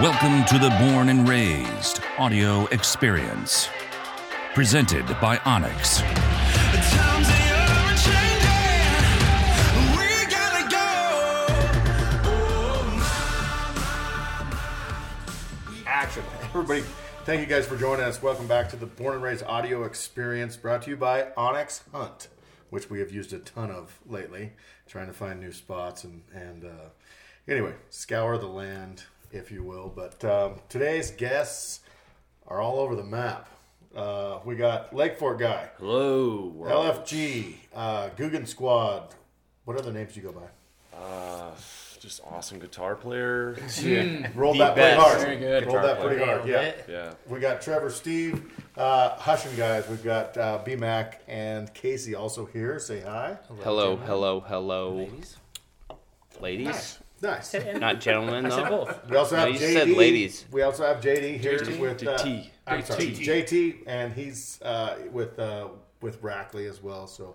Welcome to the Born and Raised audio experience. Presented by onX. Action. Everybody, thank you guys for joining us. Welcome back to the Born and Raised audio experience brought to you by onX Hunt, which we have used a ton of lately, trying to find new spots and, and uh, anyway, scour the land, if you will. But um, today's guests are all over the map. Uh, we got Lake Fork Guy, Hello. world. LFG, uh, Guggen Squad. What other names do you go by? Uh, just awesome guitar player. Rolled The that pretty hard. Very good. Rolled that pretty hard. Yeah. Yeah. We got Trevor, Steve, uh, Hushin guys. We've got uh, B Mac and Casey also here. Say hi. Hello, hello, hello. Ladies? Ladies? Nice. Not gentlemen, though? We also No, have you JD. said ladies. We also have JD here JD. with uh, JT. I'm sorry, JT, and he's uh, with uh, with Brackley as well. So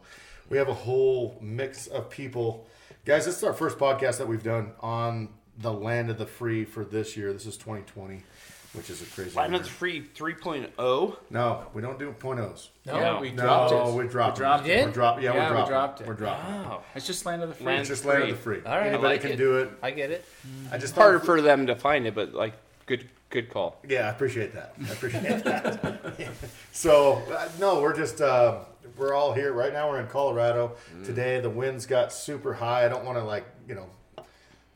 we have a whole mix of people. Guys, this is our first podcast that we've done on the land of the free for this year. This is 2020, which is a crazy. Why year. not free 3.0? No, we don't do point O's. No, Yeah. we No, dropped it. we dropped We dropped it. it? We're drop- yeah, Yeah, we're we dropping. dropped it. We're dropping. Oh. It's just land of the free. Land- It's just land of the free. free. All right, I Anybody like can it. do it. I get it. I just Harder thought- for them to find it, but like, good good call. Yeah, I appreciate that. I appreciate that. so uh, no, we're just uh, we're all here right now. We're in Colorado today. The winds got super high. I don't want to like you know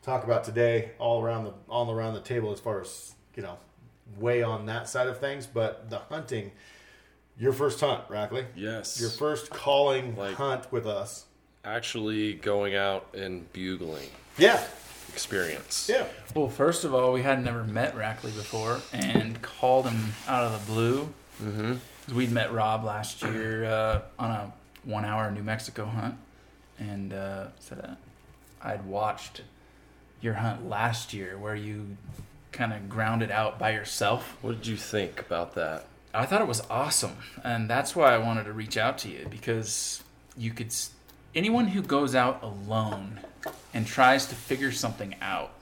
talk about today all around the all around the table as far as you know way on that side of things. But the hunting, your first hunt, Rackley. Yes. Your first calling Like- hunt with us. Actually going out and bugling Yeah, experience. yeah. Well, first of all, we had never met Rackley before and called him out of the blue. Mm-hmm. We'd met Rob last year uh, on a one-hour New Mexico hunt, and uh, said uh, I'd watched your hunt last year where you kind of ground it out by yourself. What did you think about that? I thought it was awesome, and that's why I wanted to reach out to you because you could. Anyone who goes out alone and tries to figure something out,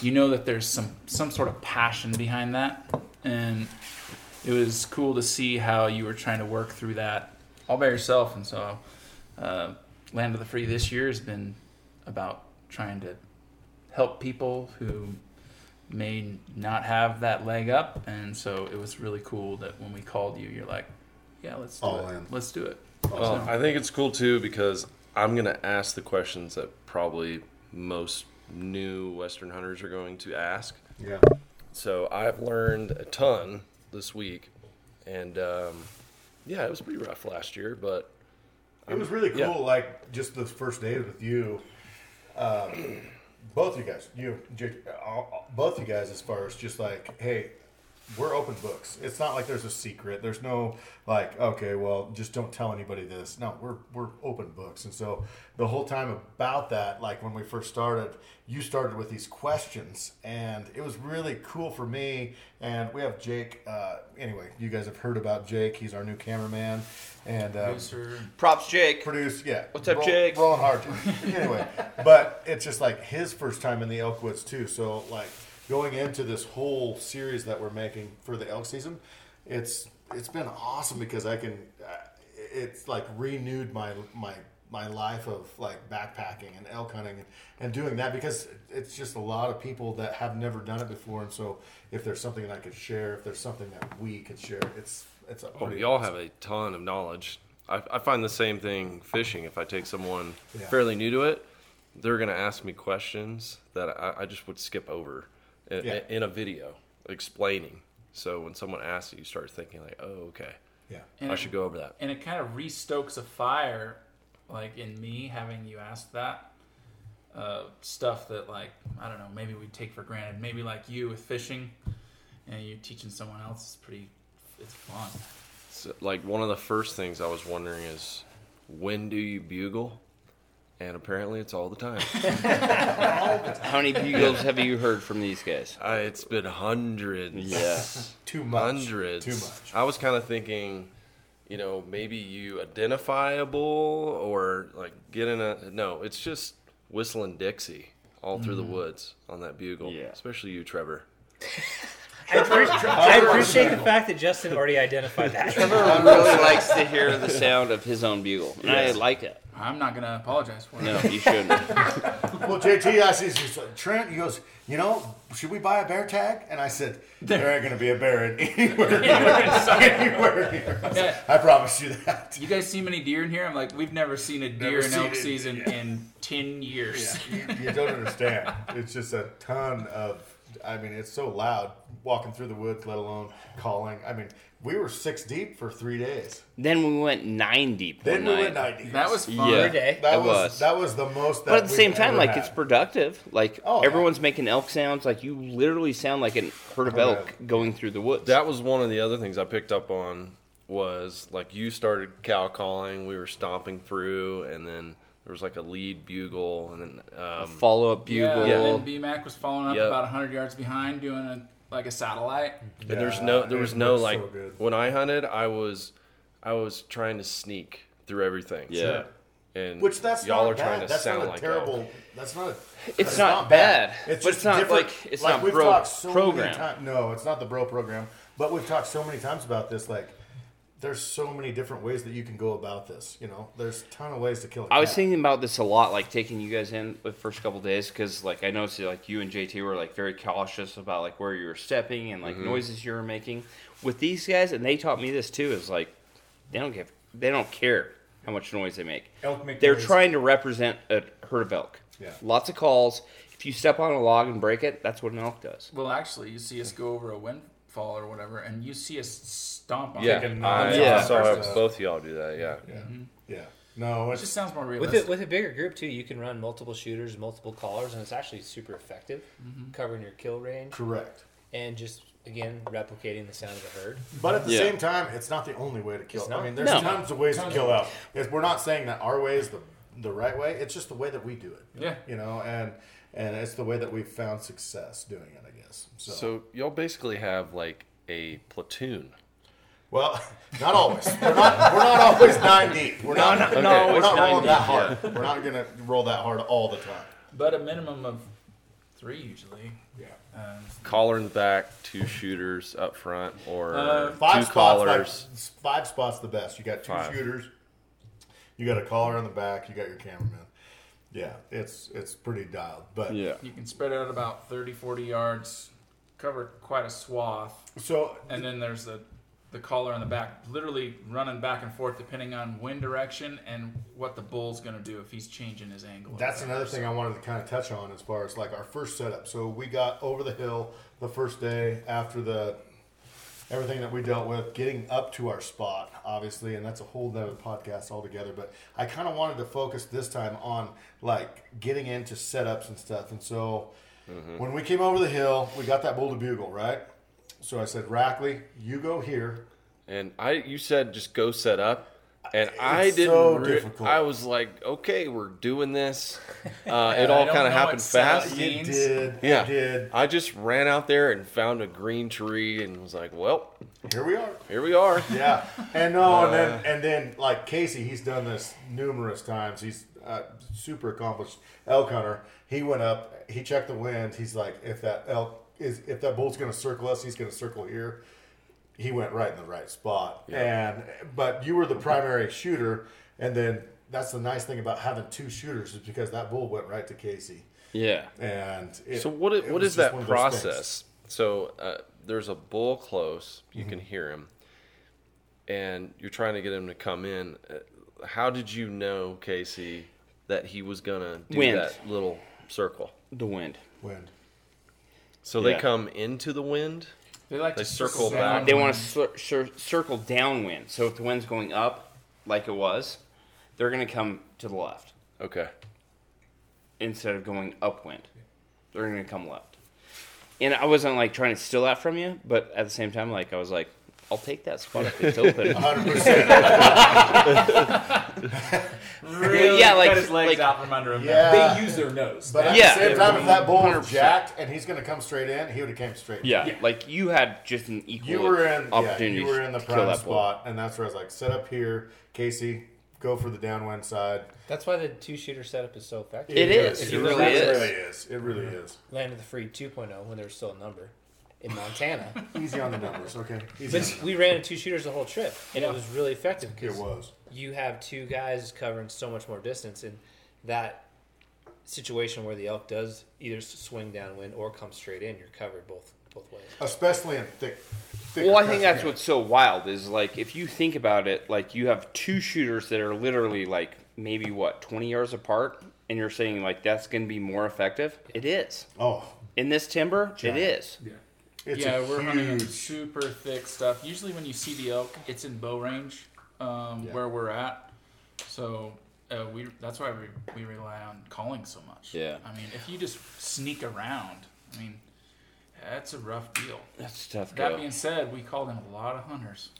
you know that there's some some sort of passion behind that, and it was cool to see how you were trying to work through that all by yourself. And so, uh, Land of the Free this year has been about trying to help people who may not have that leg up and so it was really cool that when we called you you're like yeah let's do All it in. let's do it Well, I think it's cool too because I'm gonna ask the questions that probably most new Western hunters are going to ask. Yeah. So I've learned a ton this week, and um, yeah, it was pretty rough last year, but It was really cool, yeah. like just the first day with you. Um, both of you guys, you, all- all- uh, uh, both of you guys, as far as just like, hey, we're open books. It's not like there's a secret. There's no like, okay, well, just don't tell anybody this. No, we're we're open books. And so the whole time about that, like when we first started, you started with these questions, and it was really cool for me. And we have Jake. Uh, anyway, you guys have heard about Jake. He's our new cameraman, and uh, Props, Jake. produce. Yeah. What's up, Roll- Jake? Rolling hard. anyway, but it's just like his first time in the Elkwoods too. So like going into this whole series that we're making for the elk season, it's it's been awesome because I can. Uh, it's like renewed my my my life of like backpacking and elk hunting and, and doing that because it's just a lot of people that have never done it before and so if there's something that I could share if there's something that we could share it's it's a Oh, we all have a ton of knowledge. I, I find the same thing fishing. If I take someone Yeah. fairly new to it, they're going to ask me questions that I, I just would skip over in, Yeah. in a video explaining. So when someone asks it, you start thinking like, "Oh, okay, yeah and I it, should go over that." and it kind of restokes a fire like in me having you ask that uh, stuff that like i don't know maybe we take for granted maybe like you with fishing and you're teaching someone else is pretty it's fun So, like one of the first things I was wondering is, when do you bugle? And apparently, it's all the time. How many bugles have you heard from these guys? I, it's been hundreds. Yeah. too much hundreds. too much I was kind of thinking, you know, maybe you identifiable or like get in a. No, it's just whistling Dixie all through the mm-hmm. woods on that bugle. Yeah. Especially you, Trevor. I, appre- I appreciate the fact that Justin already identified that. Trevor really likes to hear the sound of his own bugle, and I like it. I'm not gonna apologize for it. No, you shouldn't. Well, JT asked, he's just uh, like, Trent, he goes, you know, should we buy a bear tag? And I said, there ain't going to be a bear in anywhere, anywhere here. I, said, Yeah. I promise you that. You guys see many deer in here? I'm like, we've never seen a deer Never in elk season yeah. in ten years. You, you don't understand. It's just a ton of, I mean, it's so loud walking through the woods, let alone calling. I mean, we were six deep for three days. then we went nine deep. Then one we went night. 90. That was fun. Yeah. Every day. that it was, was. that was the most. That But at the same time, like had. it's productive. Like Oh, yeah. everyone's making elk sounds. Like you literally sound like an herd of elk going through the woods. That was one of the other things I picked up on was like you started cow calling, we were stomping through, and then there was like a lead bugle, and then um, Follow up bugle. Yeah, and then BMAC was following up Yep. about 100 yards behind, doing a like a satellite. and there's no there was no like so when I hunted, I was I was trying to sneak through everything. Yeah. and Which that's y'all not are trying to That's sound not a like terrible. elk. That's not. A, It's that's not bad, It's but just it's not different. like- it's like not we've bro talked so program. Many times, no, it's not the bro program. But we've talked so many times about this. Like, there's so many different ways that you can go about this. You know, there's a ton of ways to kill. I was thinking about this a lot, like taking you guys in the first couple days, because like I noticed like you and JT were like very cautious about like where you were stepping and like Mm-hmm. noises you were making. With these guys, and they taught me this too, is like they don't give, they don't care how much noise they make. Elk make They're noise. trying to represent a herd of elk. Yeah. Lots of calls. If you step on a log and break it, that's what an elk does. Well, actually, you see us go over a windfall or whatever, and you see a stomp on Yeah, it. Taking I Yeah. off saw both of y'all do that. Yeah, Yeah, mm-hmm. yeah. No, It just sounds more With realistic. a, with a bigger group too, you can run multiple shooters, multiple callers, and it's actually super effective, mm-hmm. covering your kill range correct. and just again replicating the sound of the herd. But at the Yeah. same time, it's not the only way to kill. I mean, there's No. tons of ways to kill out. It's, we're not saying that our way is the the right way. It's just the way that we do it. Yeah. You know, and and it's the way that we've found success doing it. I guess. So, So y'all basically have like a platoon. well, not always. We're not. We're not always nine deep. We're not. not- we're not always not nine rolling that deep, hard. We're not gonna roll that hard all the time. but a minimum of three usually. Yeah. Um, Collar in the back, two shooters up front, or Uh, Five two spots. collars. Like, five spots the best. You got two Five. shooters. You got a collar on the back. You got your cameraman. Yeah, it's it's pretty dialed. But Yeah. you can spread out about 30, 40 yards, cover quite a swath, so and then there's the the collar on the back, literally running back and forth depending on wind direction and what the bull's going to do if he's changing his angle. That's another thing I wanted to kind of touch on as far as like our first setup. So we got over the hill the first day after the everything that we dealt with, getting up to our spot, obviously, and that's a whole nother podcast altogether. But I kind of wanted to focus this time on like getting into setups and stuff. And so mm-hmm. when we came over the hill, we got that bull to bugle, right? So I said, Rackley, you go here. And I, you said just go set up, and I It's didn't. so re- difficult. I was like, okay, we're doing this. Uh, it all kind of happened fast. you- It did. Yeah, It did. I just ran out there and found a green tree and was like, well, Here we are. here we are. Yeah, and no, and then and then like Casey, he's done this numerous times. He's a super accomplished elk hunter. He went up, he checked the wind. He's like, if that elk is, if that bull's going to circle us, he's going to circle here. He went right in the right spot. And but you were the primary shooter, and then that's the nice thing about having two shooters is because that bull went right to Casey. Yeah. And it, So what? i- it What was is just that one of those things. process? So uh, there's a bull close. You Mm-hmm. can hear him, and you're trying to get him to come in. Uh, How did you know, Casey, that he was gonna do Wind. that little circle? The wind. Wind. So they come into the wind. They like They to circle down back. They want to cir- cir- circle downwind. So if the wind's going up, like it was, they're going to come to the left Okay. instead of going upwind. They're going to come left. And I wasn't like trying to steal that from you, but at the same time, like I was like, I'll take that spot if it's open. 100%. really Yeah, like- cut his legs like- out from under him. Yeah. They use their nose. But at Yeah. the same time, if that bull was 100%. jacked and he's going to come straight in, he would have came straight. yeah, Yeah. like you had just an equal You were in. Yeah, opportunity you were in the to kill prime that bull. spot, and that's where I was like, set up here, Casey. Go for the downwind side. That's why the two shooter setup is so effective. It is. It really It is. really is. It really is. Land of the Free 2.0 when there's still a number. In Montana. Easy on the numbers, okay? Easy But we ran in two shooters the whole trip, and it was really effective. 'cause It was. you have two guys covering so much more distance, and that situation where the elk does either swing downwind or come straight in, you're covered both both ways. Especially in thick. thick Well, I think that's what's so wild is like if you think about it, like you have two shooters that are literally like maybe what twenty yards apart, and you're saying like that's going to be more effective. It is Oh, in this timber. It is. It's yeah, a we're hunting super thick stuff. Usually, when you see the elk, it's in bow range um, Yeah. where we're at. So uh, we that's why we, we rely on calling so much. Yeah. I mean, if you just sneak around, I mean, that's a rough deal. That's a tough. That go. being said, we called in a lot of hunters.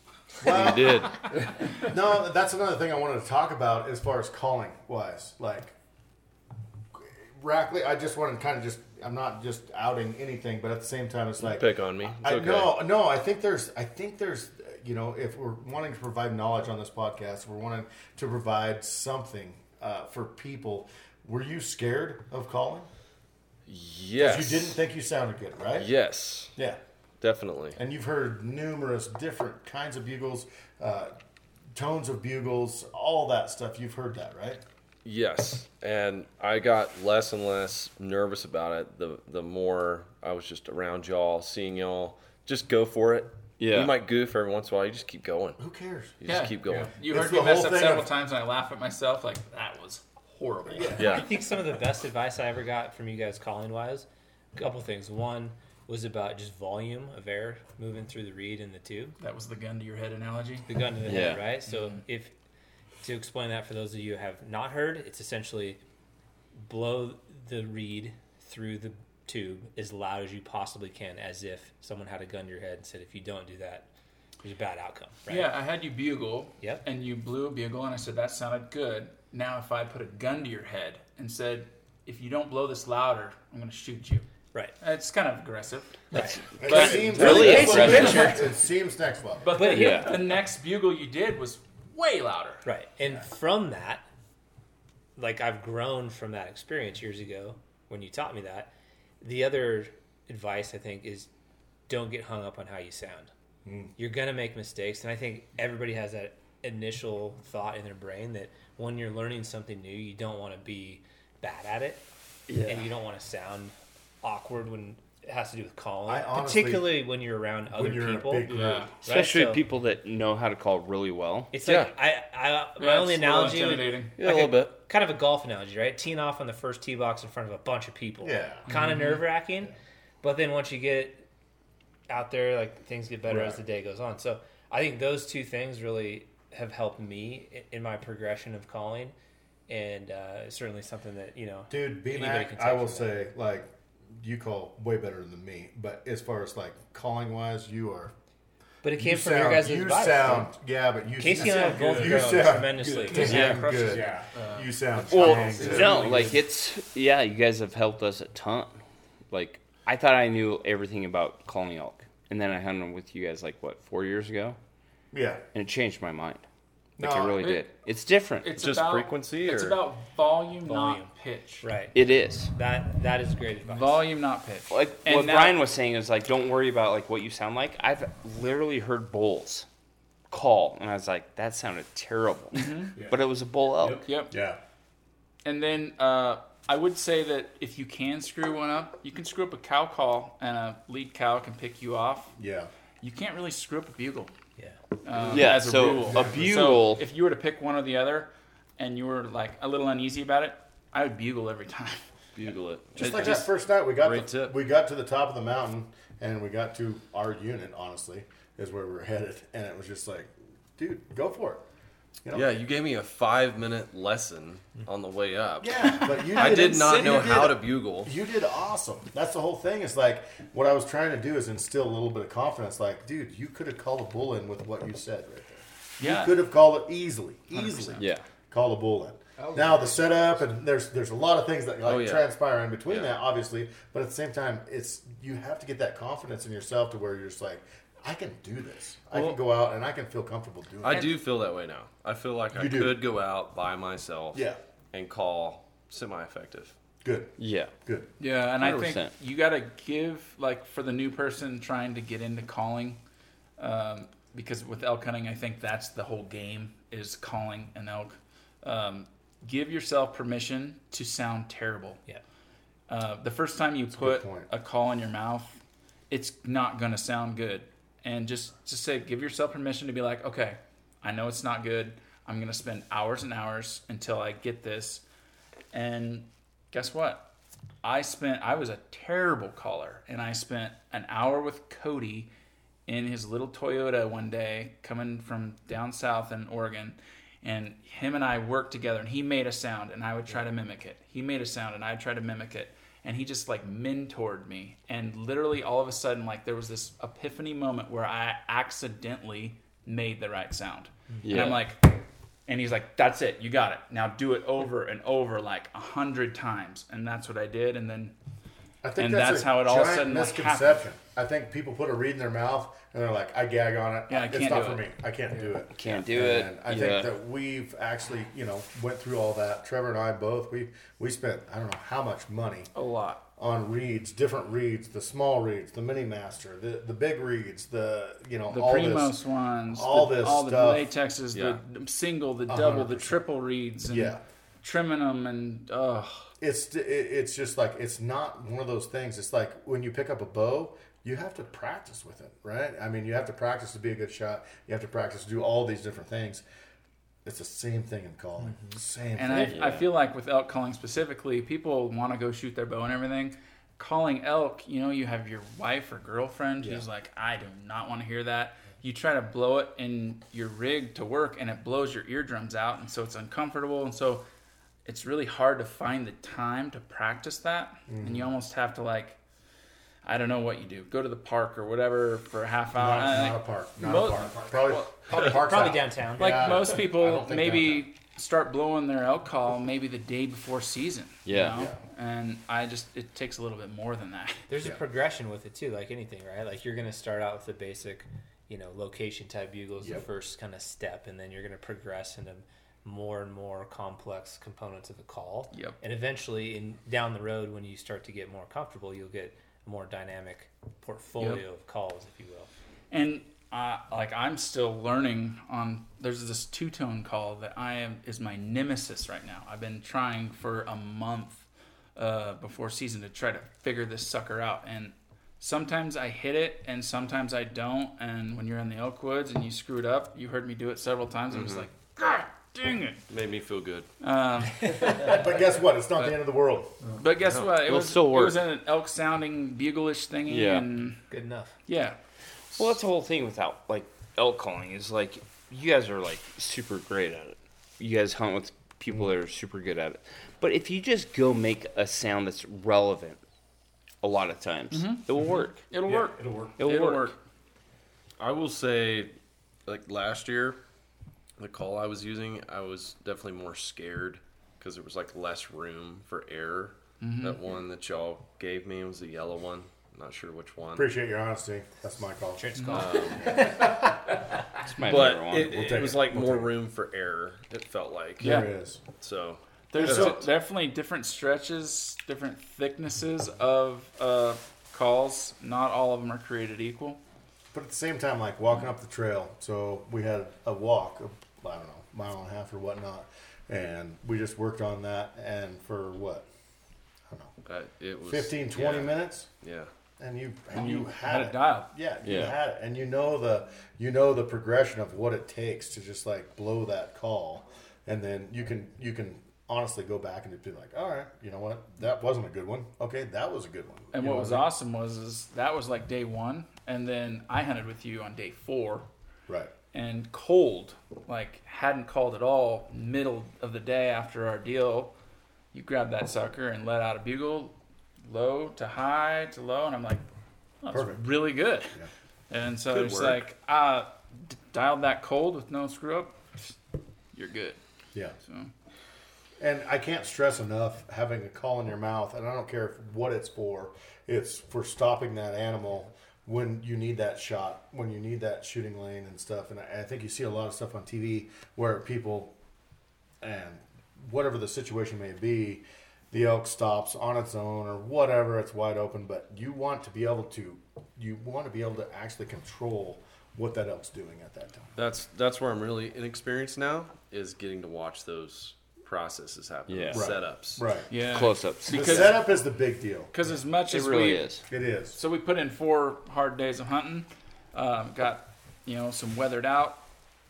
You did. No, that's another thing I wanted to talk about as far as calling wise. Like, Rackley, I just wanted to kind of just, I'm not just outing anything, but at the same time, it's like, Pick on me. It's I okay. no, no. I think there's, I think there's, you know, if we're wanting to provide knowledge on this podcast, we're wanting to provide something uh, for people. Were you scared of calling? Yes. You didn't think you sounded good, right? Yes, Yeah. definitely. And you've heard numerous different kinds of bugles, uh, tones of bugles, all that stuff. You've heard that, right? Yes, and I got less and less nervous about it. The the more I was just around y'all, seeing y'all, just go for it. Yeah. you might goof every once in a while. You just keep going. Who cares? You just keep going. You It's heard the me mess whole up thing several of- times, and I laugh at myself like that was horrible. Yeah. I think some of the best advice I ever got from you guys calling wise, a couple things. One was about just volume of air moving through the reed and the tube. That was the gun to your head analogy. the gun to the head, Yeah. right? So mm-hmm. if to explain that for those of you who have not heard, it's essentially blow the reed through the tube as loud as you possibly can, as if someone had a gun to your head and said, "If you don't do that, there's a bad outcome." Right? Yeah, I had you bugle. Yep. And you blew a bugle, and I said that sounded good. Now, if I put a gun to your head and said, "If you don't blow this louder, I'm going to shoot you," Right. it's kind of aggressive. Right. It But seems really next aggressive. level. It seems next level. But, But the, here- the next bugle you did was way louder. Right. And from that, like I've grown from that experience years ago when you taught me that. The other advice I think is don't get hung up on how you sound. Mm. You're going to make mistakes. And I think everybody has that initial thought in their brain that when you're learning something new, you don't want to be bad at it. And you don't want to sound awkward when it has to do with calling. I honestly- particularly when you're around other when you're in a people. big group. Yeah. Especially so- people that know how to call really well. It's Yeah. like I, I my Yeah, only it's a little analogy would, intimidating. Yeah, a little bit. kind of a golf analogy, right? Teeing off on the first tee box in front of a bunch of people. Yeah. Kind of nerve wracking. But then once you get out there, like things get better as Right. the day goes on. So I think those two things really have helped me i- in my progression of calling. And uh, it's certainly something that, you know, Dude, B anybody Mac, can I will from that. say, like, you call way better than me. But as far as like calling wise, you are. But it came you from sound, your guys' You advice. sound, yeah, but you. Casey you and I sound both You sound tremendously. good. Yeah, Damn crushes, good. yeah. you uh, sound. Well, good. no, like it's yeah, you guys have helped us a ton. Like I thought I knew everything about calling elk, and then I hunted with you guys like what four years ago, Yeah. and it changed my mind. Like No, it really it- did. It's different. It's Just about, frequency, It's about volume, Volume. not pitch. Right. it is. That That is great advice. Volume, not pitch. Like And what now- Brian was saying is like, don't worry about like what you sound like. I've literally heard bulls call, and I was like, that sounded terrible, but it was a bull elk. Yep. Yeah. And then uh, I would say that if you can screw one up, you can screw up a cow call, and a lead cow can pick you off. Yeah. You can't really screw up a bugle. Yeah. um, Yeah, as a so rule. a bugle- So if you were to pick one or the other, and you were like a little uneasy about it, I would bugle every time. Bugle it. Just It like that first night, we got Great to, tip. we got to the top of the mountain, and we got to our unit. Honestly, is where we were headed, and it was just like, dude, go for it. You know? Yeah, you gave me a five minute lesson on the way up. Yeah, but you. I did not know did- how to bugle. You did awesome. That's the whole thing. Is like what I was trying to do is instill a little bit of confidence. Like, dude, you could have called a bull in with what you said right there. Yeah. You could have called it easily, easily. Yeah. Call a bull in. Now the setup and there's there's a lot of things that like Oh, yeah. transpire in between Yeah. that, obviously. But at the same time, it's you have to get that confidence in yourself to where you're just like, I can do this. I can go out and I can feel comfortable doing I it. do feel that way now. I feel like I do. could go out by myself Yeah. and call semi effective. Good, Yeah. good. Yeah, and I think you got to give like for the new person trying to get into calling, um, because with elk hunting, I think that's the whole game is calling an elk. Um, give yourself permission to sound terrible. Yeah. Uh, the first time you a good put point. a call in your mouth, it's not going to sound good. And just just say, give yourself permission to be like, okay, I know it's not good. I'm to spend hours and hours until I get this. And guess what? I spent. I was a terrible caller, and I spent an hour with Cody in his little Toyota one day, coming from down south in Oregon. And him and I worked together, and he made a sound, and I would try to mimic it. He made a sound, and I'd try to mimic it. And he just like mentored me. And literally, all of a sudden, like there was this epiphany moment where I accidentally made the right sound. And Yeah. I'm like, and he's like, "That's it, you got it. Now do it over and over, like a hundred times." And that's what I did. And then I think And that's, that's a how it all of a giant sudden, like, misconception. I think people put a reed in their mouth and they're like, "I gag on it. Yeah, I it's can't not do for it." me. I can't do it. Can't do it. And I yeah. think that we've actually, you know, went through all that. Trevor and I both. We we spent I don't know how much money a lot. on reeds, different reeds, the small reeds, the mini master, the the big reeds, the you know The all Primos this. ones, all the, this all the latexes, Yeah. the single, the double, the 100%. triple reeds, and Yeah. trimming them, and oh, It's it's just like it's not one of those things. It's like when you pick up a bow, you have to practice with it, right? I mean, you have to practice to be a good shot. You have to practice to do all these different things. It's the same thing in calling. Same Mm-hmm. and thing. I, I feel like with elk calling specifically, people want to go shoot their bow and everything. Calling elk, you know, you have your wife or girlfriend who's like, I do not want to hear that. You try to blow it in your rig to work, and it blows your eardrums out, and so it's uncomfortable, and so it's really hard to find the time to practice that, and Mm-hmm. you almost have to like, I don't know what you do, go to the park or whatever for a half hour. not, not a park. Not mo- a park. Probably, probably, park's Probably downtown. like Yeah, most people don't think maybe start blowing their elk call maybe the day before season you Yeah. know? Yeah. and i just it takes a little bit more than that There's Yeah. a progression with it too, like anything, right? Like you're gonna start out with the basic, you know, location type bugles, Yep. the first kind of step, and then you're gonna progress into more and more complex components of the call. Yep. And eventually, in down the road, when you start to get more comfortable, you'll get a more dynamic portfolio Yep. of calls, if you will. and uh, like i'm still learning on there's this two-tone call that i am is my nemesis right now i've been trying for a month uh, before season to try to figure this sucker out and sometimes i hit it and sometimes i don't and when you're in the elk woods and you screw it up you heard me do it several times i'm just like god dang it Made me feel good. um, But guess what? It's not the end of the world. But guess what? It It'll was still It was an elk sounding bugle-ish thingy, Yeah. and Good enough. yeah, Well, that's the whole thing without like elk calling is like you guys are like super great at it. You guys hunt with people that are super good at it. But if you just go make a sound that's relevant, a lot of times it will work. it'll work. It'll work. It'll, It'll work. work. I will say, like last year, the call I was using, I was definitely more scared because there was like less room for error. That one that y'all gave me was the yellow one. Not sure which one. Appreciate your honesty. That's my call. Trent's call. It's my but one. it, We'll it was it. like We'll more take it. room for error. It felt like. Yeah. There is. So There's So- definitely different stretches, different thicknesses of uh, calls. Not all of them are created equal. But at the same time, like walking up the trail, so we had a walk, of, I don't know, mile and a half or whatnot, and we just worked on that, and for what, I don't know, uh, it was 15, 20 yeah, minutes, Yeah. and you and You you had had it it. dialed. Yeah, you Yeah. had it, and you know the you know the progression of what it takes to just like blow that call, and then you can you can honestly go back and be like, all right, you know what, that wasn't a good one. Okay, that was a good one. And You what know was I mean? awesome was is that was like day one, and then I hunted with you on day four, Right. And cold, like hadn't called at all. Middle of the day after our deal, you grab that sucker and let out a bugle, low to high to low, and I'm like, oh, that's Perfect. really good. Yeah. And so Good it's work. like, uh, d- dialed that cold with no screw up, you're good. Yeah. So And I can't stress enough having a call in your mouth, and I don't care what it's for. It's for stopping that animal when you need that shot, when you need that shooting lane and stuff. And I, I think you see a lot of stuff on TV where people, and whatever the situation may be, the elk stops on its own or whatever, it's wide open, but you want to be able to you want to be able to actually control what that elk's doing at that time. That's that's where I'm really inexperienced now is getting to watch those processes happen. Yeah. Right. Setups. Right. Yeah. Close-ups. The Because- setup is the big deal. Because as much It as really we, is. It is. So we put in four hard days of hunting, um, got you know some weathered out,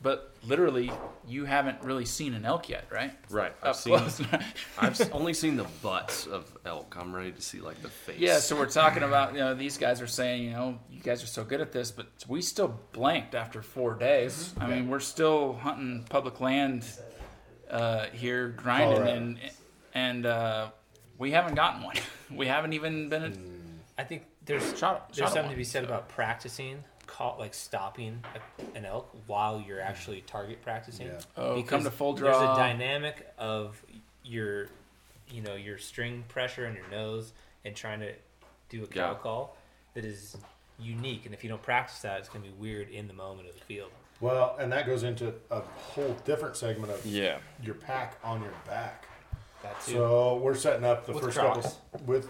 but literally you haven't really seen an elk yet, right? Right. I've Up seen close. I've only seen the butts of elk. I'm ready to see like the face. yeah, so we're talking about you know these guys are saying you know you guys are so good at this, but we still blanked after four days. I mean we're still hunting public land uh, here, grinding Colorado. and and uh, we haven't gotten one. we haven't even been. I think there's Shot- shot there's at something one, to be said about practicing, call, like stopping a, an elk while you're actually target practicing. Yeah. Oh, come to full draw. There's a dynamic of your, you know, your string pressure in your nose and trying to do a cow Yeah. call that is unique. And if you don't practice that, it's gonna be weird in the moment of the field. Well, and that goes into a whole different segment of Yeah. your pack on your back. That too. So we're setting up the With first Crocs. couple with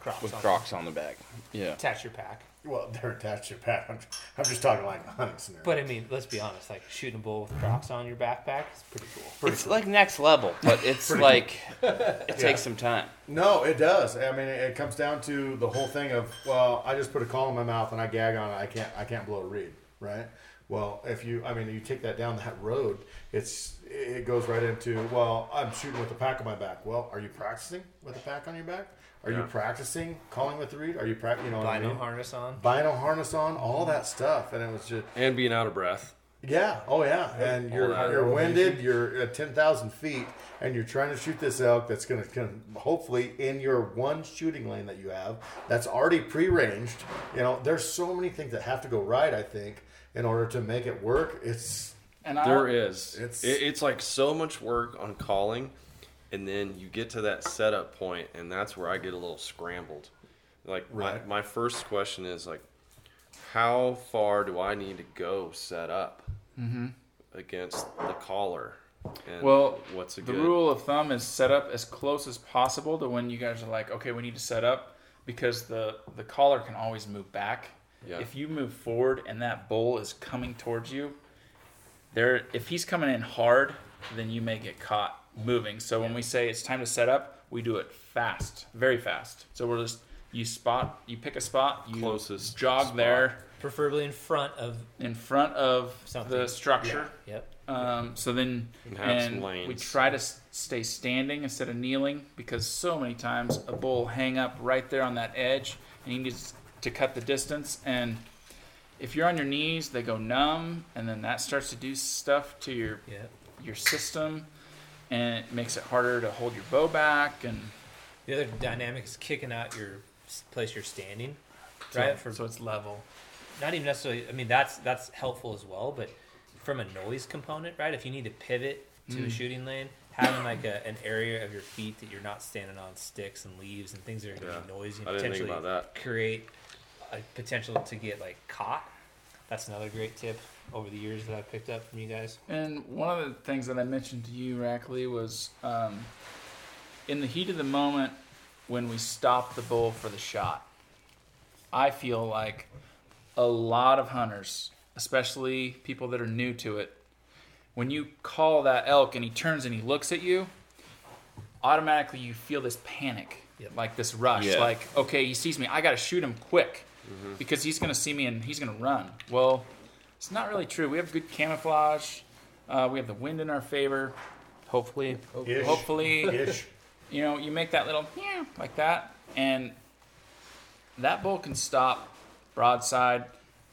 Crocs With on- Crocs on the back. Yeah. Attach your pack. well, they're attached to your pack. I'm, I'm just talking like a hunting scenario. But I mean, let's be honest. Like shooting a bull with Crocs on your backpack is pretty cool. It's like next level, but it's like it takes some time. No, it does. I mean, it comes down to the whole thing of well, I just put a call in my mouth and I gag on it. I can't, I can't blow a reed, right? Well, if you, I mean, you take that down that road, it's it goes right into well, I'm shooting with the pack on my back. Well, are you practicing with the pack on your back? Are you practicing calling with the reed? Are you practicing? You know what I Bino mean? harness on. Bino harness on, all that stuff, and it was just and being out of breath. yeah, oh yeah, and you're you're winded. You're at ten thousand feet, and you're trying to shoot this elk that's going to hopefully in your one shooting lane that you have that's already pre-ranged. You know, there's so many things that have to go right. I think in order to make it work, it's and I, There is. It's- It's it's like so much work on calling, and then you get to that setup point, and that's where I get a little scrambled. Like Right. my my first question is like, how far do I need to go set up mm-hmm. against the caller? And Well, what's a the good rule of thumb is set up as close as possible to when you guys are like, okay, we need to set up because the the collar can always move back. Yeah. If you move forward and that bull is coming towards you, there if he's coming in hard, then you may get caught moving. So when we say it's time to set up, we do it fast, very fast. So we're just you spot, you pick a spot, you Closest jog spot. there Preferably in front of. in front of Something. the structure. Yep. Um, so then, And and we try to stay standing instead of kneeling because so many times a bull hang up right there on that edge, and he needs to cut the distance. And if you're on your knees, they go numb, and then that starts to do stuff to your Yep. your system, and it makes it harder to hold your bow back. And The other dynamic is kicking out your place you're standing, right? For so it's level. not even necessarily. I mean, that's that's helpful as well, but from a noise component, right? If you need to pivot to Mm. a shooting lane, having like a, an area of your feet that you're not standing on sticks and leaves and things that are going to Yeah. be noisy and I didn't think potentially about that. create a potential to get like caught. That's another great tip over the years that I've picked up from you guys. And one of the things that I mentioned to you, Rackley, was um, in the heat of the moment when we stop the bull for the shot. I feel like a lot of hunters, especially people that are new to it, when you call that elk and he turns and he looks at you, automatically you feel this panic, Yep. like this rush, Yeah. like okay, he sees me, I got to shoot him quick because he's gonna see me and he's gonna run. Well, it's not really true. We have good camouflage. Uh, we have the wind in our favor. Hopefully. ish, Hopefully, ish. you know, you make that little yeah like that, and that bull can stop broadside,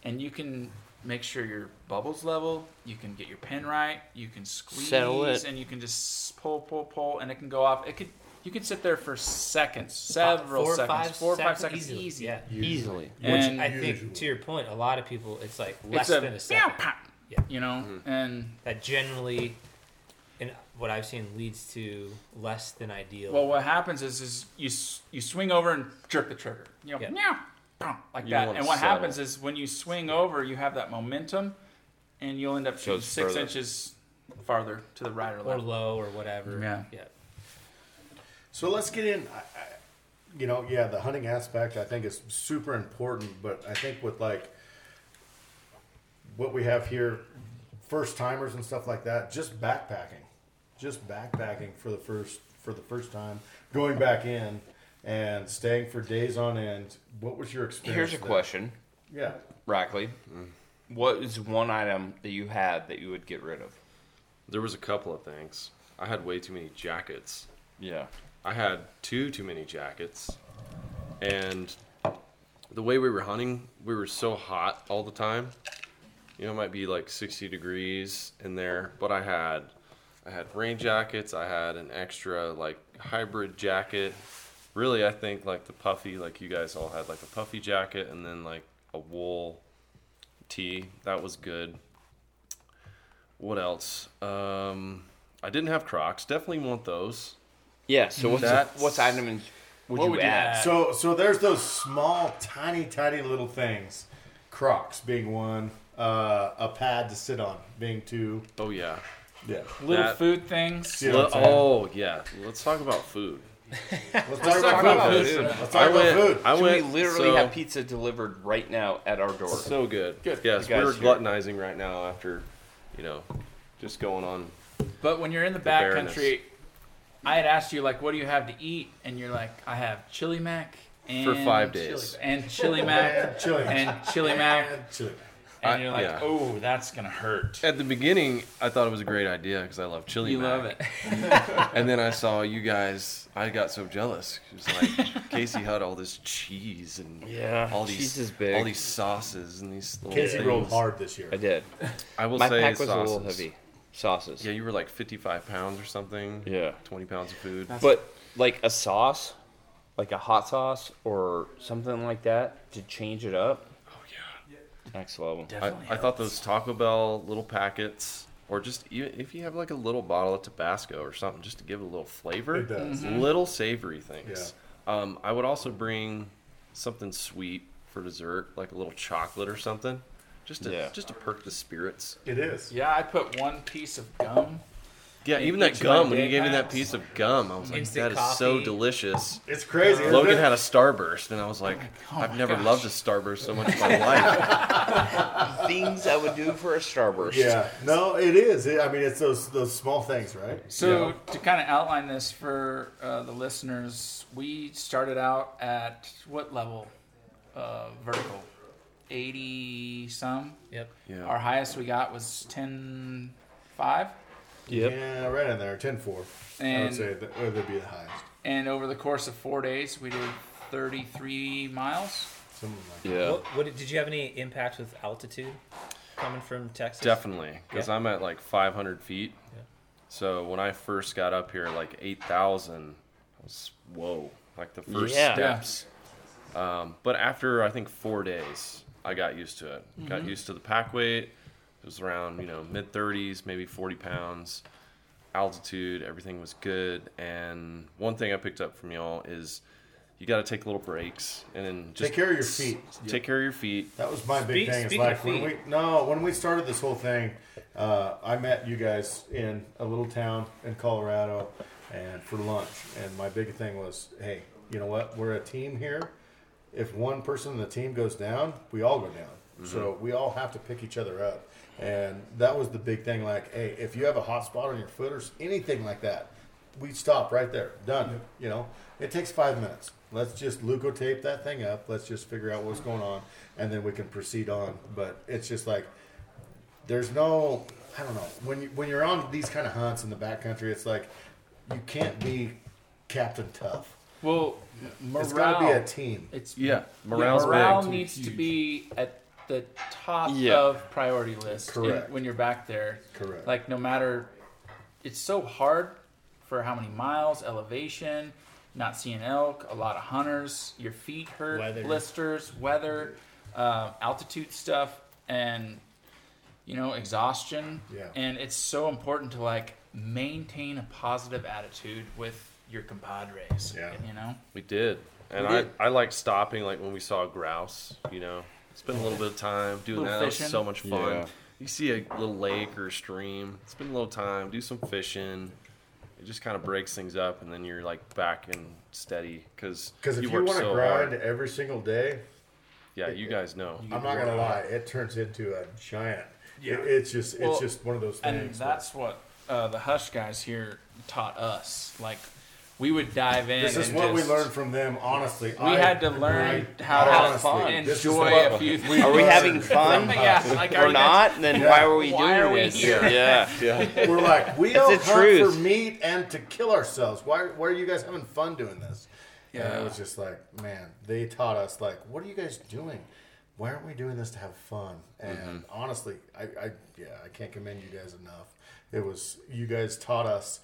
and you can make sure your bubbles level. You can get your pin right. You can squeeze, it. and you can just pull, pull, pull, and it can go off. It could. You could sit there for seconds, several Four or seconds, five four or five seconds seconds, easily. easy. Yeah. Easily. Which And I Usually. think, to your point, a lot of people, it's like less it's a, than a second. pow, Yeah. you know, mm-hmm. and That generally, and what I've seen, leads to less than ideal. Well, what happens is, is you you swing over and jerk the trigger, you know, Yeah. meow, pow, like You that. And what settle. happens is when you swing over, you have that momentum, and you'll end up shooting six further. inches farther to the right or or low or whatever. Yeah. Yeah. So let's get in. I, I, you know, yeah, the hunting aspect I think is super important, but I think with like what we have here, first timers and stuff like that, just backpacking, just backpacking for the first for the first time, going back in and staying for days on end. What was your experience? Here's a there? question, Yeah. Rackley. What is one item that you had that you would get rid of? There was a couple of things. I had way too many jackets. Yeah. I had two too many jackets, and the way we were hunting, we were so hot all the time. You know, it might be like 60 degrees in there, but I had, I had rain jackets. I had an extra like hybrid jacket. Really, I think like the puffy, like you guys all had like a puffy jacket, and then like a wool tee. That was good. What else? Um, I didn't have Crocs. Definitely want those. Yeah. So what's the, That's- what's item would, What you would you add? add? So so there's those small, tiny, tiny little things. Crocs being one, uh, a pad to sit on being two. Oh yeah. Yeah. Little that- food things. Yeah. Le- what oh yeah, let's talk about food. Let's talk talk about, about food. food. Let's I talk about went. food. I So went. we literally so, have pizza delivered right now at our door. So good. Good. Yes, You we were guys here. gluttonizing right now after, you know, just going on. But when you're in the bareness. backcountry, I had asked you like, "What do you have to eat?" And you're like, "I have chili mac and For five chili- days. and chili mac And chili. and chili mac." And chili. Mac. And you're like, yeah. "Oh, that's gonna hurt." At the beginning, I thought it was a great idea because I love chili. You mac. love it. And then I saw you guys. I got so jealous. It was like Casey had all this cheese and Yeah, all these cheese is big. all these sauces and these little Casey things. rolled hard this year. I did. I will My say pack was sauces. a little heavy. Sauces. Yeah, you were like 55 pounds or something. Yeah. 20 pounds of food. But like a sauce, like a hot sauce or something like that to change it up. Oh yeah. Next level. I, Definitely I thought those Taco Bell little packets, or just even if you have like a little bottle of Tabasco or something, just to give it a little flavor. It does. Little savory things. Um, I would also bring something sweet for dessert, like a little chocolate or something, just to Yeah. just to perk the spirits. It is. Yeah, I put one piece of gum. Yeah, even that each of my gum. When you gave me that piece of gum, I was like, Instant "That is so delicious." It's crazy. isn't Logan it? had a Starburst, and I was like, Oh "I've never gosh. loved a Starburst so much in my life." Things I would do for a starburst. Yeah. No, it is. It, I mean, it's those those small things, right? So to kind of outline this for uh, the listeners, we started out at what level? Uh, vertical, eighty some. Yep. Yeah. Our highest we got was ten five, Yep. Yeah, right in there, 10-4. I would say that would be the highest. and over the course of four days, we did thirty three miles. Something like that. Yeah. What, what did, did you have any impact with altitude coming from Texas? Definitely, because Yeah. I'm at like 500 feet. Yeah. So when I first got up here, like 8,000, I was whoa, like the first Yeah. steps. Um, but after I think four days, I got used to it. Got used to the pack weight. It was around you know mid 30s, maybe 40 pounds. Altitude, everything was good. And one thing I picked up from y'all is you got to take little breaks and then just Take care of your feet. Take care of your feet. That was my big Speak- thing. It's like when we no when we started this whole thing, uh, I met you guys in a little town in Colorado, and for lunch. And my big thing was, hey, you know what? We're a team here. If one person in the team goes down, we all go down. Mm-hmm. So we all have to pick each other up. And that was the big thing. Like, hey, if you have a hot spot on your foot or anything like that, we stop right there. Done. You know, it takes five minutes. Let's just leukotape that thing up. Let's just figure out what's going on, and then we can proceed on. But it's just like there's no, I don't know. When you when you're on these kind of hunts in the backcountry, it's like you can't be Captain Tough. Well, morale. It's got to be a team. It's Yeah, morale's morale big. needs to be at the top Yeah. of priority list in- Correct. when you're back there. Correct. Like no matter, it's so hard for how many miles, elevation, not seeing elk, a lot of hunters, your feet hurt, Weather. blisters, weather, uh, altitude stuff, and you know exhaustion. Yeah. And it's so important to like maintain a positive attitude with your compadres. Yeah. You know. We did. And We I, did. I like stopping, like when we saw a grouse, you know, spend a little bit of time doing Little that. That was fishing. so much fun. Yeah. You see a little lake or a stream, spend a little time, do some fishing. It just kind of breaks things up, and then you're like back and steady because Because if you you, want to so grind hard. every single day, Yeah, you guys know. I'm not gonna lie, it turns into a giant. Yeah. It, it's just Well, it's just one of those things. and things. that's what uh, the Hush guys here taught us. Like, we would dive in. this is and what we learned from them. Honestly, We had to learn how to have fun. enjoy a few things. Are we having fun? yeah, like Or are you not? Then why are we Why doing are we this? here? Yeah. We're like, we all don't the hunt truth. for meat and to kill ourselves. Why, why are you guys having fun doing this? And Yeah. it was just like, man, they taught us like, what are you guys doing? Why aren't we doing this to have fun? And Mm-hmm. honestly, I, I yeah, I can't commend you guys enough. It was you guys taught us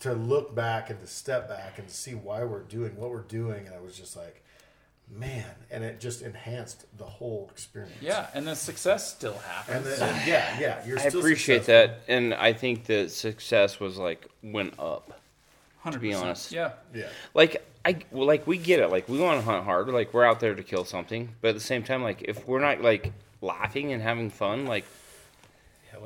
to look back and to step back and to see why we're doing what we're doing, and I was just like, man, and it just enhanced the whole experience. Yeah, and the success still And happens. then, yeah, yeah, you're I still appreciate successful. that, and I think the success was like went up. 100%. be honest. Yeah. Yeah. Like I well, like we get it. Like we want to hunt hard. Like we're out there to kill something, but at the same time, like if we're not like laughing and having fun, like Yeah,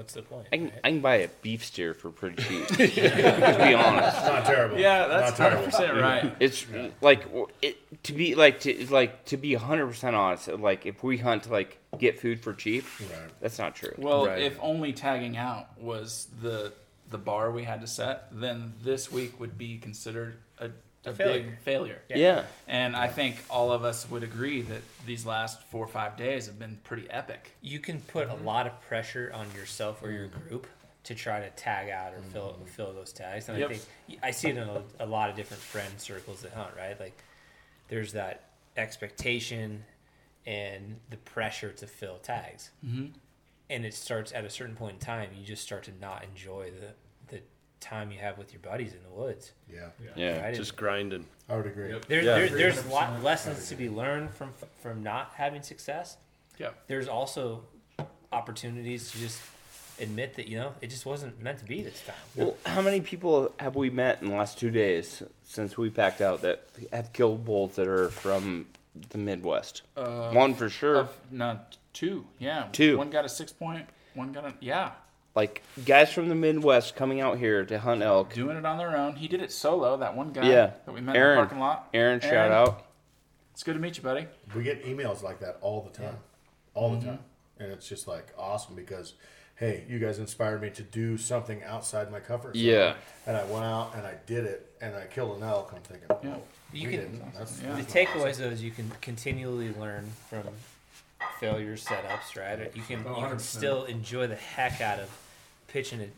what's the point? I can right? I can buy a beef steer for pretty cheap. to be honest, Not terrible. Yeah, that's Not hundred terrible. percent right. it's like it to be like to like to be hundred percent honest. Like if we hunt to like get food for cheap, Right. that's not true. Well, Right. if only tagging out was the the bar we had to set, then this week would be considered a, a, failure. big failure. yeah. And I think all of us would agree that these last four or five days have been pretty epic. you can put a mm-hmm. lot of pressure on yourself or your mm. group to try to tag out or fill mm-hmm. fill those tags. And Yep. I think I see it in a, a lot of different friend circles that hunt. Right, like there's that expectation and the pressure to fill tags, mm-hmm. and it starts at a certain point in time. You just start to not enjoy the the time you have with your buddies in the woods. Yeah, Yeah. Right? Just grinding. I would agree. There, Yeah. there, there's a lot lessons to be learned from from not having success. Yeah. There's also opportunities to just admit that you know it just wasn't meant to be this time. Well, how many people have we met in the last two days since we packed out that have killed bulls that are from the Midwest? Uh, One for sure. Of, no, two. Yeah. Two. One got a six point. One got a yeah. Like guys from the Midwest coming out here to hunt elk. Doing it on their own. He did it solo. That one guy. Yeah. That we met Aaron. in the parking lot. Aaron, shout out. It's good to meet you, buddy. We get emails like that all the time, all the mm-hmm. time, and it's just like awesome because, hey, you guys inspired me to do something outside my comfort zone. Yeah. and I went out and I did it, and I killed an elk. I'm thinking, Yeah. oh, You we can- didn't. That's, Yeah. The takeaways though is you can continually learn from failure setups, right? You can you can 100%. still enjoy the heck out of pitching a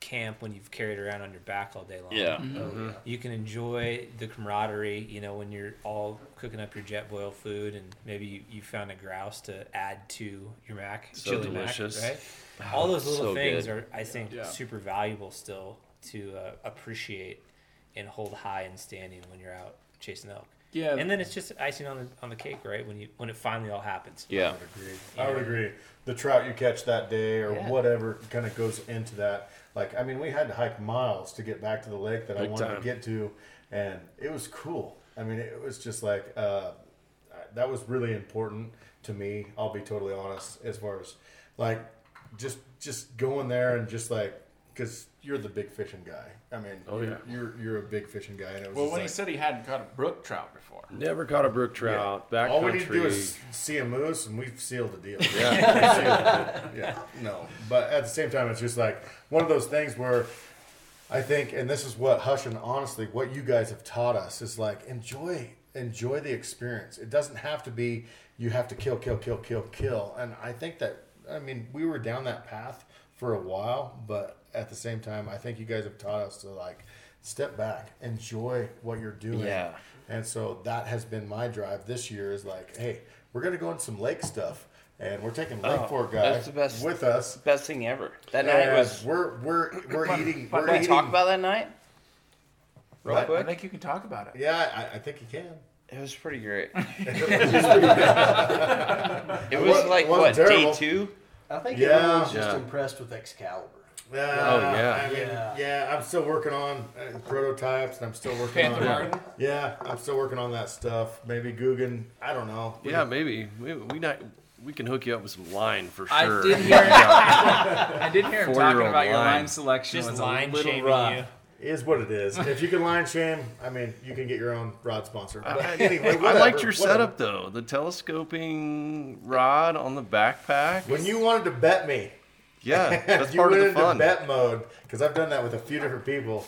camp when you've carried around on your back all day long. Yeah. You can enjoy the camaraderie, you know, when you're all cooking up your Jetboil food and maybe you, you found a grouse to add to your mac. So chili delicious. Mac, right? All those little so things good. are, I think, Yeah. super valuable still to uh, appreciate and hold high in standing when you're out chasing elk. Yeah. And then it's just icing on the on the cake, right? When you when it finally all happens. Yeah. I would agree. I would agree. The trout you catch that day or Yeah. whatever kind of goes into that. Like, I mean, we had to hike miles to get back to the lake that I wanted time. to get to, and it was cool. I mean, it was just like uh, that was really important to me. I'll be totally honest, as far as like just just going there and just like because you're the big fishing guy. I mean, Oh, you're, yeah. you're you're a big fishing guy, and it was well, just when he said he hadn't caught a brook trout before. Never caught a brook trout. Back all we country. need to do is see a moose, and we've sealed the deal. yeah. yeah, no. But at the same time, it's just like one of those things where I think, and this is what Hush and honestly, what you guys have taught us is like enjoy, enjoy the experience. It doesn't have to be you have to kill, kill, kill, kill, kill. And I think that I mean we were down that path for a while, but at the same time, I think you guys have taught us to like step back, enjoy what you're doing. Yeah. And so that has been my drive this year is like, hey, we're gonna go on some lake stuff. And we're taking Lake Oh, Fork guys that's the best. with us. Best thing ever. That night was. we're we're we're eating. We're Can I eating. talk about that night? Real What? I quick. think you can talk about it. Yeah, I, I think you can. It was pretty great. It It was like what terrible. day two? I think Yeah. everyone's just Yeah. impressed with Excalibur. Uh, Oh, yeah. I mean, Yeah. yeah. I'm still working on uh, prototypes, and I'm still working Panther on. Martin. Yeah, I'm still working on that stuff. Maybe Guggen. I don't know. We Yeah, maybe we we not we can hook you up with some line for sure. I sure. did hear. I did hear him talking Four-year-old about your line. line selection Just was line a little rough. you. is what it is. If you can line shame, I mean, you can get your own rod sponsor. But I- anyway, I liked your whatever. setup though. The telescoping rod on the backpack. When you wanted to bet me, yeah, that's you part of went the into fun. bet mode because I've done that with a few different people.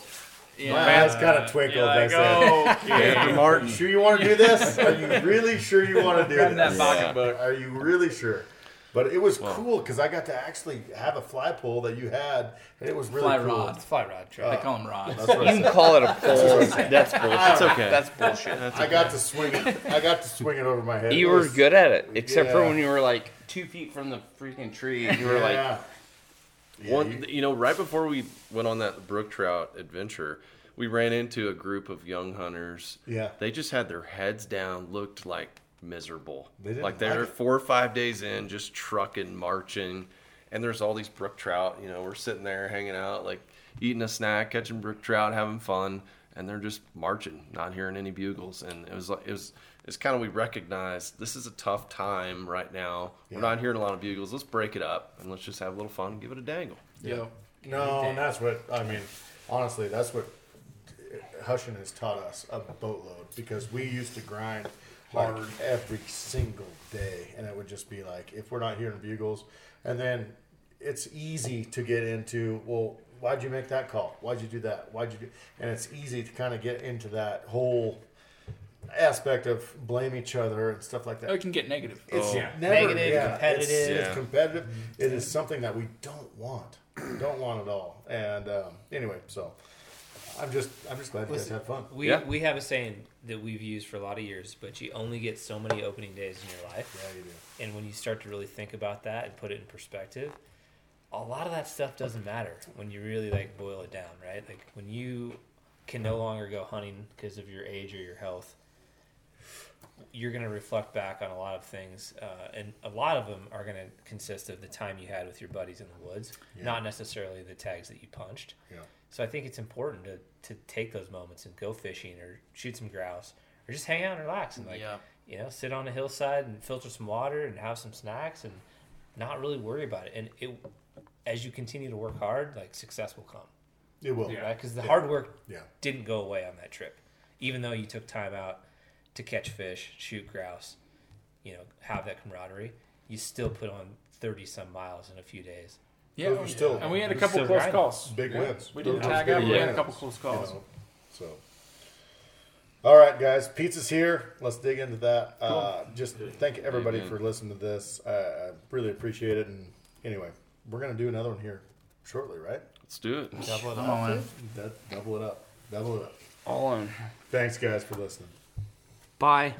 Yeah. My eyes kind of twinkled. You're I like, said, Anthony "You Martin. sure you want to do this? Are you really sure you want to do Grab that this? pocketbook. Are you really sure? But it was cool because I got to actually have a fly pole that you had, and it was really Fly cool. rod. It's fly rod Uh, truck. They call them rods. That's what You can call it a pole. That's bullshit. It's okay. That's bullshit. I got to swing it. I got to swing it over my head. You It were good at it, except for when you were like two feet from the freaking tree. You were like, Yeah. One, you- you know, right before we went on that brook trout adventure, we ran into a group of young hunters. Yeah. They just had their heads down, looked like miserable. They like they like were it. four or five days in, just trucking, marching. And there's all these brook trout. You know, we're sitting there hanging out, like eating a snack, catching brook trout, having fun, and they're just marching, not hearing any bugles. And it was like it was. It's kind of we recognize this is a tough time right now. We're not hearing a lot of bugles. Let's break it up and let's just have a little fun and give it a dangle. Yeah. No, and that's what I mean. Honestly, that's what uh, Hushin has taught us a boatload because we used to grind hard every single day, and it would just be like if we're not hearing bugles, and then it's easy to get into well. Why'd you make that call? Why'd you do that? Why'd you do? And it's easy to kind of get into that whole aspect of blame each other and stuff like that. Oh, it can get negative. It's Yeah. never Negative, yeah, competitive. It's, it's Yeah. competitive. It is something that we don't want. don't want at all. And um, anyway, so I'm just I'm just glad you guys had fun. We Yeah. we have a saying that we've used for a lot of years, but you only get so many opening days in your life. Yeah, you do. And when you start to really think about that and put it in perspective, a lot of that stuff doesn't matter when you really like boil it down, right? Like when you can no longer go hunting because of your age or your health, you're going to reflect back on a lot of things, uh, and a lot of them are going to consist of the time you had with your buddies in the woods, not necessarily the tags that you punched. Yeah. So I think it's important to, to take those moments and go fishing or shoot some grouse or just hang out and relax and like Yeah. you know sit on a hillside and filter some water and have some snacks and not really worry about it. And it as you continue to work hard, like success will come, It will. right? Because the hard work Yeah. didn't go away on that trip, even though you took time out to catch fish, shoot grouse, you know, have that camaraderie. You still put on thirty some miles in a few days. Yeah, Those are still- and we had a couple close grinding. calls. Big wins. We didn't Those tag big up. We had a couple close you calls. know, So. All right, guys. Pizza's here. Let's dig into that. Uh, just thank everybody for listening to this. I, I really appreciate it. And anyway, we're gonna do another one here shortly, right? Let's do it. Double it Come on, man. That double it up. Double it up. all in. Thanks, guys, for listening. Bye.